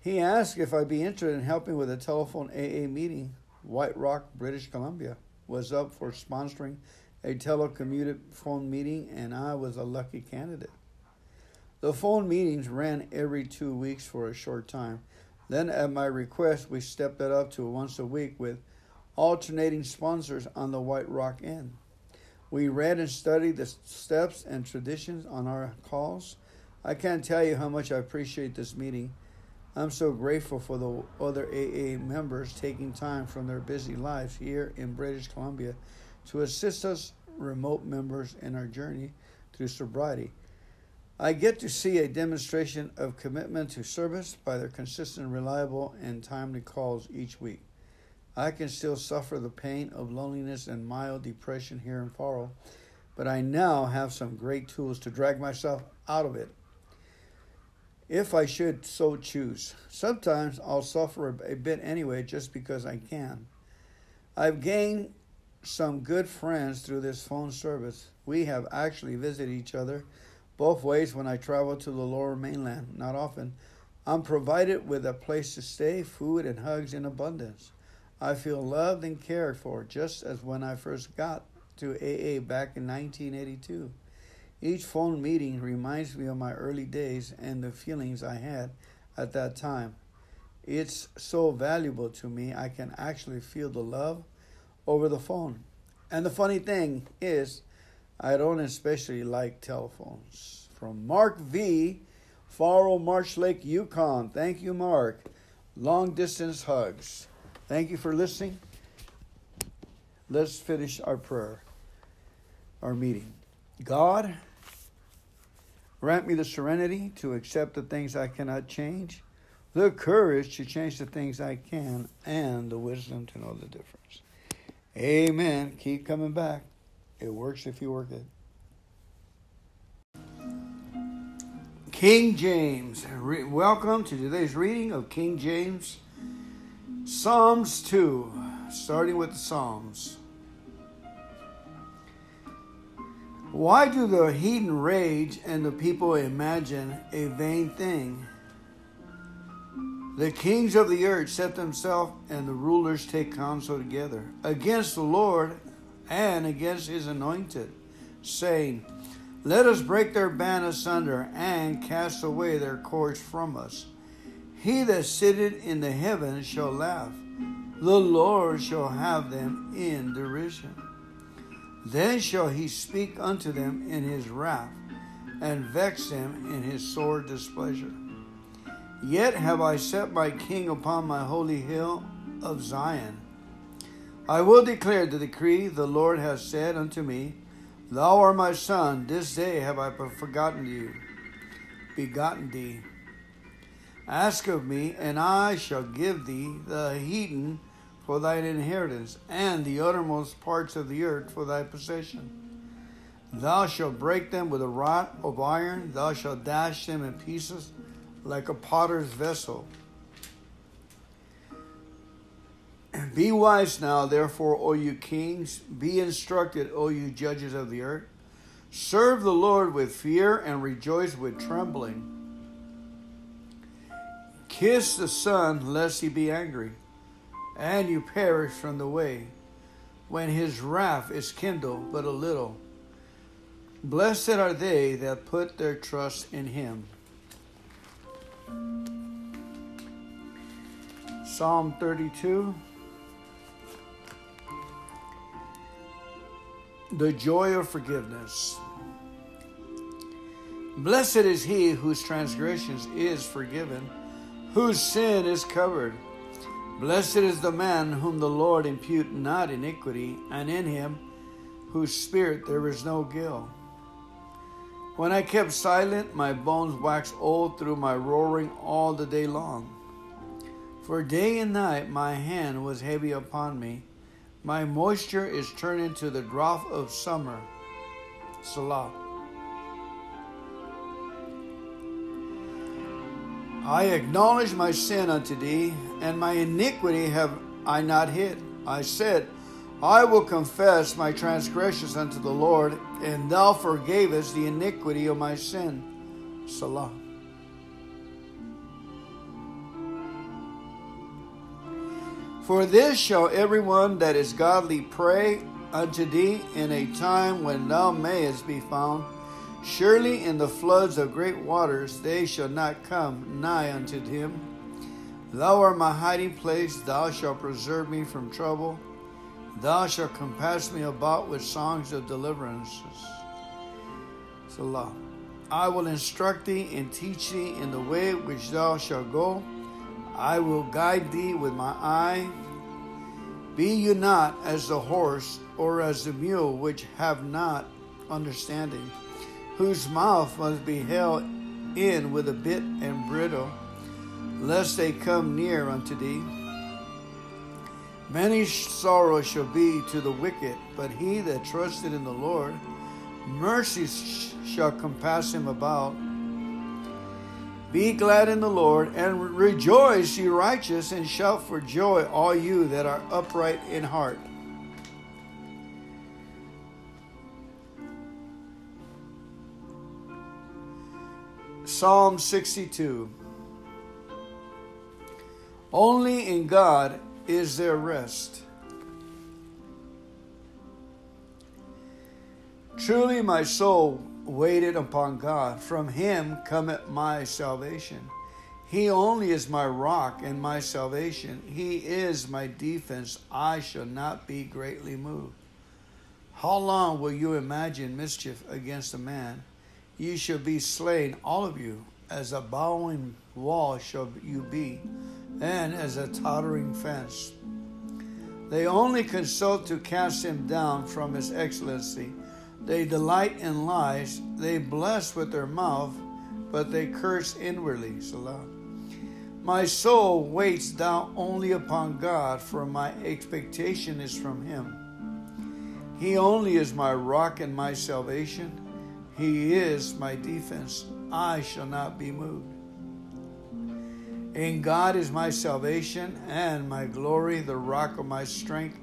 He asked if I'd be interested in helping with a telephone AA meeting. White Rock, British Columbia was up for sponsoring a telecommuted phone meeting, and I was a lucky candidate. The phone meetings ran every two weeks for a short time. Then, at my request, we stepped it up to once a week with alternating sponsors on the White Rock end. We read and studied the steps and traditions on our calls. I can't tell you how much I appreciate this meeting. I'm so grateful for the other AA members taking time from their busy lives here in British Columbia to assist us remote members in our journey through sobriety. I get to see a demonstration of commitment to service by their consistent, reliable, and timely calls each week. I can still suffer the pain of loneliness and mild depression here in Faro, but I now have some great tools to drag myself out of it if I should so choose. Sometimes I'll suffer a bit anyway just because I can. I've gained some good friends through this phone service. We have actually visited each other both ways when I travel to the lower mainland, not often. I'm provided with a place to stay, food, and hugs in abundance. I feel loved and cared for just as when I first got to AA back in 1982. Each phone meeting reminds me of my early days and the feelings I had at that time. It's so valuable to me, I can actually feel the love over the phone. And the funny thing is, I don't especially like telephones. From Mark V, Faro Marsh Lake, Yukon. Thank you, Mark. Long distance hugs. Thank you for listening. Let's finish our prayer, our meeting. God, grant me the serenity to accept the things I cannot change, the courage to change the things I can, and the wisdom to know the difference. Amen. Keep coming back. It works if you work it. King James. Re- welcome to today's reading of King James, Psalms 2, starting with the Psalms. Why do the heathen rage and the people imagine a vain thing? The kings of the earth set themselves, and the rulers take counsel together against the Lord and against his anointed, saying, Let us break their band asunder and cast away their cords from us. He that sitteth in the heavens shall laugh, the Lord shall have them in derision. Then shall he speak unto them in his wrath, and vex them in his sore displeasure. Yet have I set my king upon my holy hill of Zion. I will declare the decree the Lord has said unto me, Thou art my son, this day have I forgotten you, begotten thee. Ask of me, and I shall give thee the heathen for thine inheritance, and the uttermost parts of the earth for thy possession. Thou shalt break them with a rod of iron, thou shalt dash them in pieces like a potter's vessel. Be wise now, therefore, O you kings, be instructed, O you judges of the earth. Serve the Lord with fear and rejoice with trembling. Kiss the Son, lest he be angry, and you perish from the way, when his wrath is kindled but a little. Blessed are they that put their trust in him. Psalm 32. The joy of forgiveness. Blessed is he whose transgressions is forgiven, whose sin is covered. Blessed is the man whom the Lord impute not iniquity, and in him whose spirit there is no guilt. When I kept silent, my bones waxed old through my roaring all the day long. For day and night my hand was heavy upon me. My moisture is turned into the drought of summer. Selah. I acknowledge my sin unto thee, and my iniquity have I not hid. I said, I will confess my transgressions unto the Lord, and thou forgavest the iniquity of my sin. Selah. For this shall everyone that is godly pray unto thee in a time when thou mayest be found. Surely in the floods of great waters they shall not come nigh unto him. Thou art my hiding place, thou shalt preserve me from trouble. Thou shalt compass me about with songs of deliverances. Selah. I will instruct thee and teach thee in the way which thou shalt go. I will guide thee with my eye. Be you not as the horse or as the mule which have not understanding, whose mouth must be held in with a bit and bridle, lest they come near unto thee. Many sorrows shall be to the wicked, but he that trusted in the Lord, mercy shall compass him about. Be glad in the Lord, and rejoice, ye righteous, and shout for joy, all you that are upright in heart. Psalm 62 Only in God is there rest. Truly, my soul waited upon God. From him cometh my salvation. He only is my rock and my salvation. He is my defense. I shall not be greatly moved. How long will you imagine mischief against a man? You shall be slain, all of you, as a bowing wall shall you be and as a tottering fence. They only consult to cast him down from his excellency. They delight in lies. They bless with their mouth, but they curse inwardly. Selah. My soul waits thou only upon God, for my expectation is from him. He only is my rock and my salvation. He is my defense. I shall not be moved. In God is my salvation and my glory, the rock of my strength,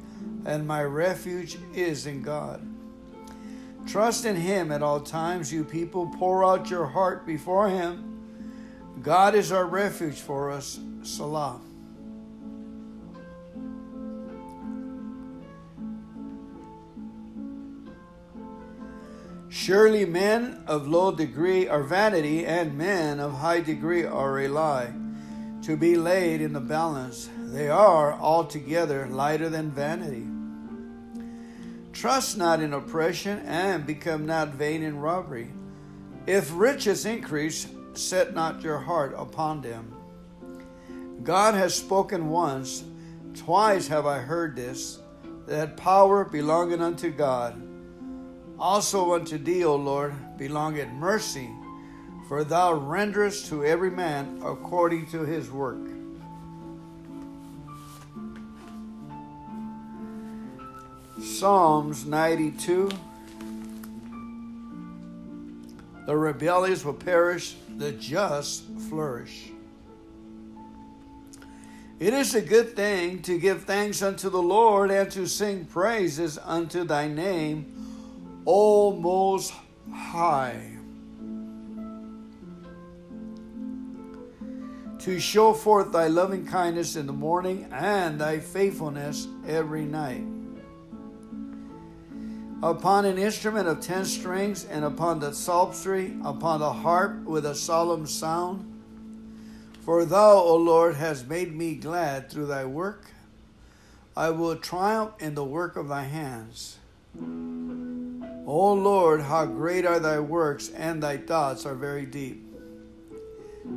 and my refuge is in God. Trust in Him at all times, you people. Pour out your heart before Him. God is our refuge for us. Selah. Surely men of low degree are vanity, and men of high degree are a lie. To be laid in the balance, they are altogether lighter than vanity. Trust not in oppression, and become not vain in robbery. If riches increase, set not your heart upon them. God has spoken once, twice have I heard this, that power belongeth unto God. Also unto thee, O Lord, belongeth mercy, for thou renderest to every man according to his work. Psalms 92 The rebellious will perish, the just flourish. It is a good thing to give thanks unto the Lord and to sing praises unto thy name O Most High. To show forth thy loving kindness in the morning and thy faithfulness every night. Upon an instrument of ten strings, and upon the psaltery, upon the harp with a solemn sound. For thou, O Lord, hast made me glad through thy work. I will triumph in the work of thy hands. O Lord, how great are thy works, and thy thoughts are very deep.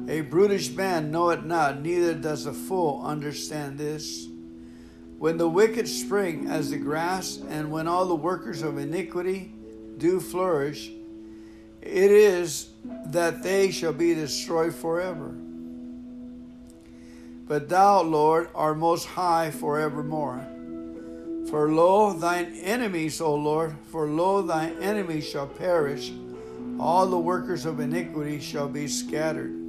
A brutish man knoweth not, neither does a fool understand this. When the wicked spring as the grass, and when all the workers of iniquity do flourish, it is that they shall be destroyed forever. But thou, Lord, art most high forevermore. For lo, thine enemies, O Lord, for lo, thine enemies shall perish, all the workers of iniquity shall be scattered.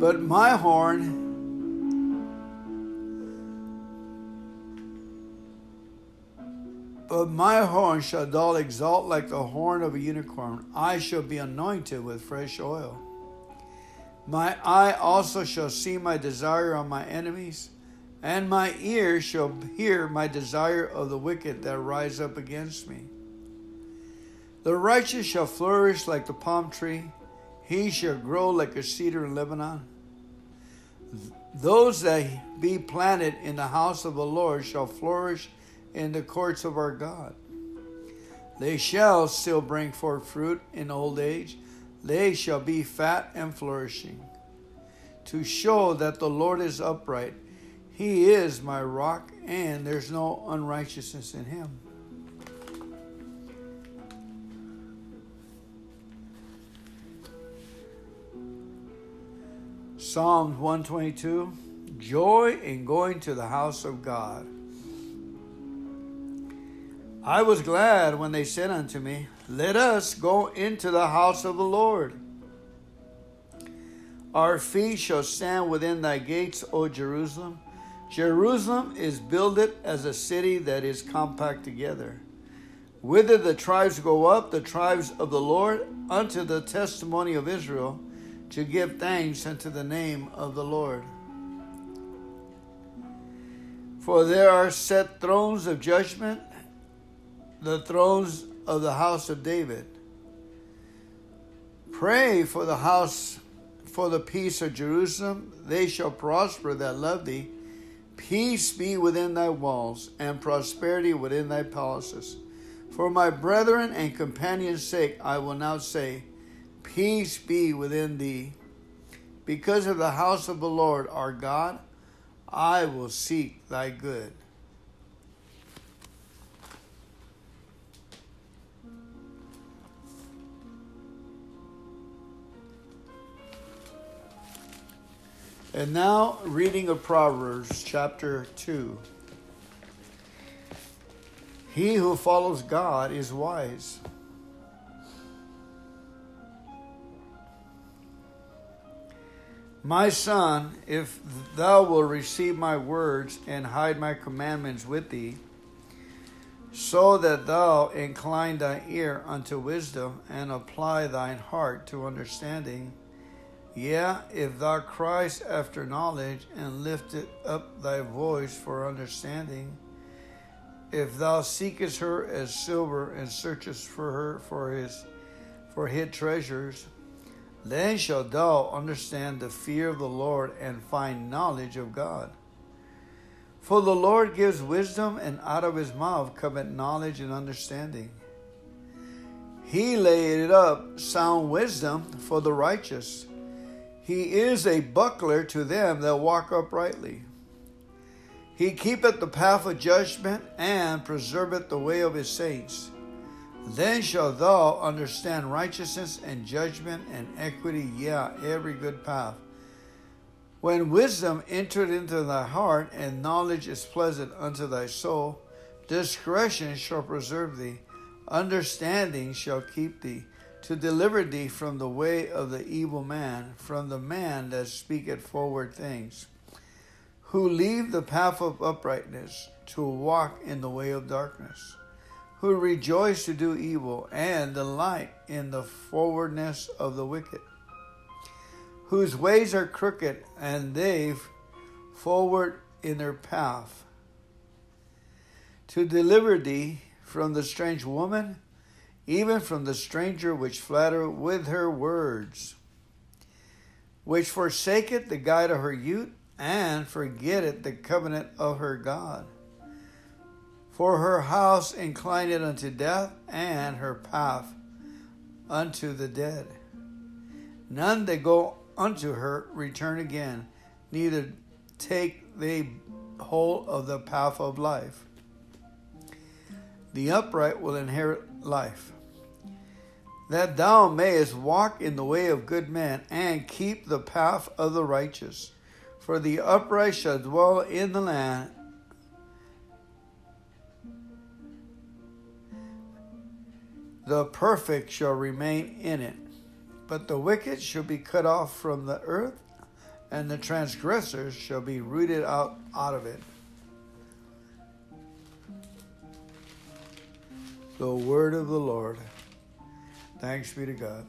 But my horn, But my horn shall thou exalt like the horn of a unicorn. I shall be anointed with fresh oil. My eye also shall see my desire on my enemies and my ear shall hear my desire of the wicked that rise up against me. The righteous shall flourish like the palm tree, he shall grow like a cedar in Lebanon. Those that be planted in the house of the Lord shall flourish in the courts of our God. They shall still bring forth fruit in old age, they shall be fat and flourishing, to show that the Lord is upright he is my rock, and there's no unrighteousness in him. Psalms 122 Joy in going to the house of God. I was glad when they said unto me, Let us go into the house of the Lord. Our feet shall stand within thy gates, O Jerusalem. Jerusalem is builded as a city that is compact together. Whither the tribes go up, the tribes of the Lord, unto the testimony of Israel, to give thanks unto the name of the Lord. For there are set thrones of judgment, the thrones of the house of David. Pray for the house, for the peace of Jerusalem. They shall prosper that love thee. Peace be within thy walls, and prosperity within thy palaces. For my brethren and companions' sake, I will now say, Peace be within thee. Because of the house of the Lord our God, I will seek thy good. And now, reading of Proverbs chapter 2. He who follows God is wise. My son, if thou wilt receive my words and hide my commandments with thee, so that thou incline thine ear unto wisdom and apply thine heart to understanding. Yea, if thou criest after knowledge and liftest up thy voice for understanding, if thou seekest her as silver and searchest for her for his for hid treasures, then shalt thou understand the fear of the Lord and find knowledge of God. For the Lord gives wisdom, and out of his mouth cometh knowledge and understanding. He laid up sound wisdom for the righteous. He is a buckler to them that walk uprightly. He keepeth the path of judgment and preserveth the way of his saints. Then shalt thou understand righteousness and judgment and equity, yea, every good path. When wisdom entered into thy heart, and knowledge is pleasant unto thy soul, discretion shall preserve thee, understanding shall keep thee, to deliver thee from the way of the evil man, from the man that speaketh forward things, who leave the path of uprightness to walk in the way of darkness, who rejoice to do evil and delight in the forwardness of the wicked whose ways are crooked, and they forward in their path. To deliver thee from the strange woman, even from the stranger which flatter with her words, which forsaketh the guide of her youth, and forgetteth the covenant of her God. For her house inclined unto death, and her path unto the dead. None that go unto her return again, neither take they hold of the path of life. The upright will inherit life. That thou mayest walk in the way of good men and keep the path of the righteous. For the upright shall dwell in the land. The perfect shall remain in it. But the wicked shall be cut off from the earth, and the transgressors shall be rooted out, out of it. The word of the Lord. Thanks be to God.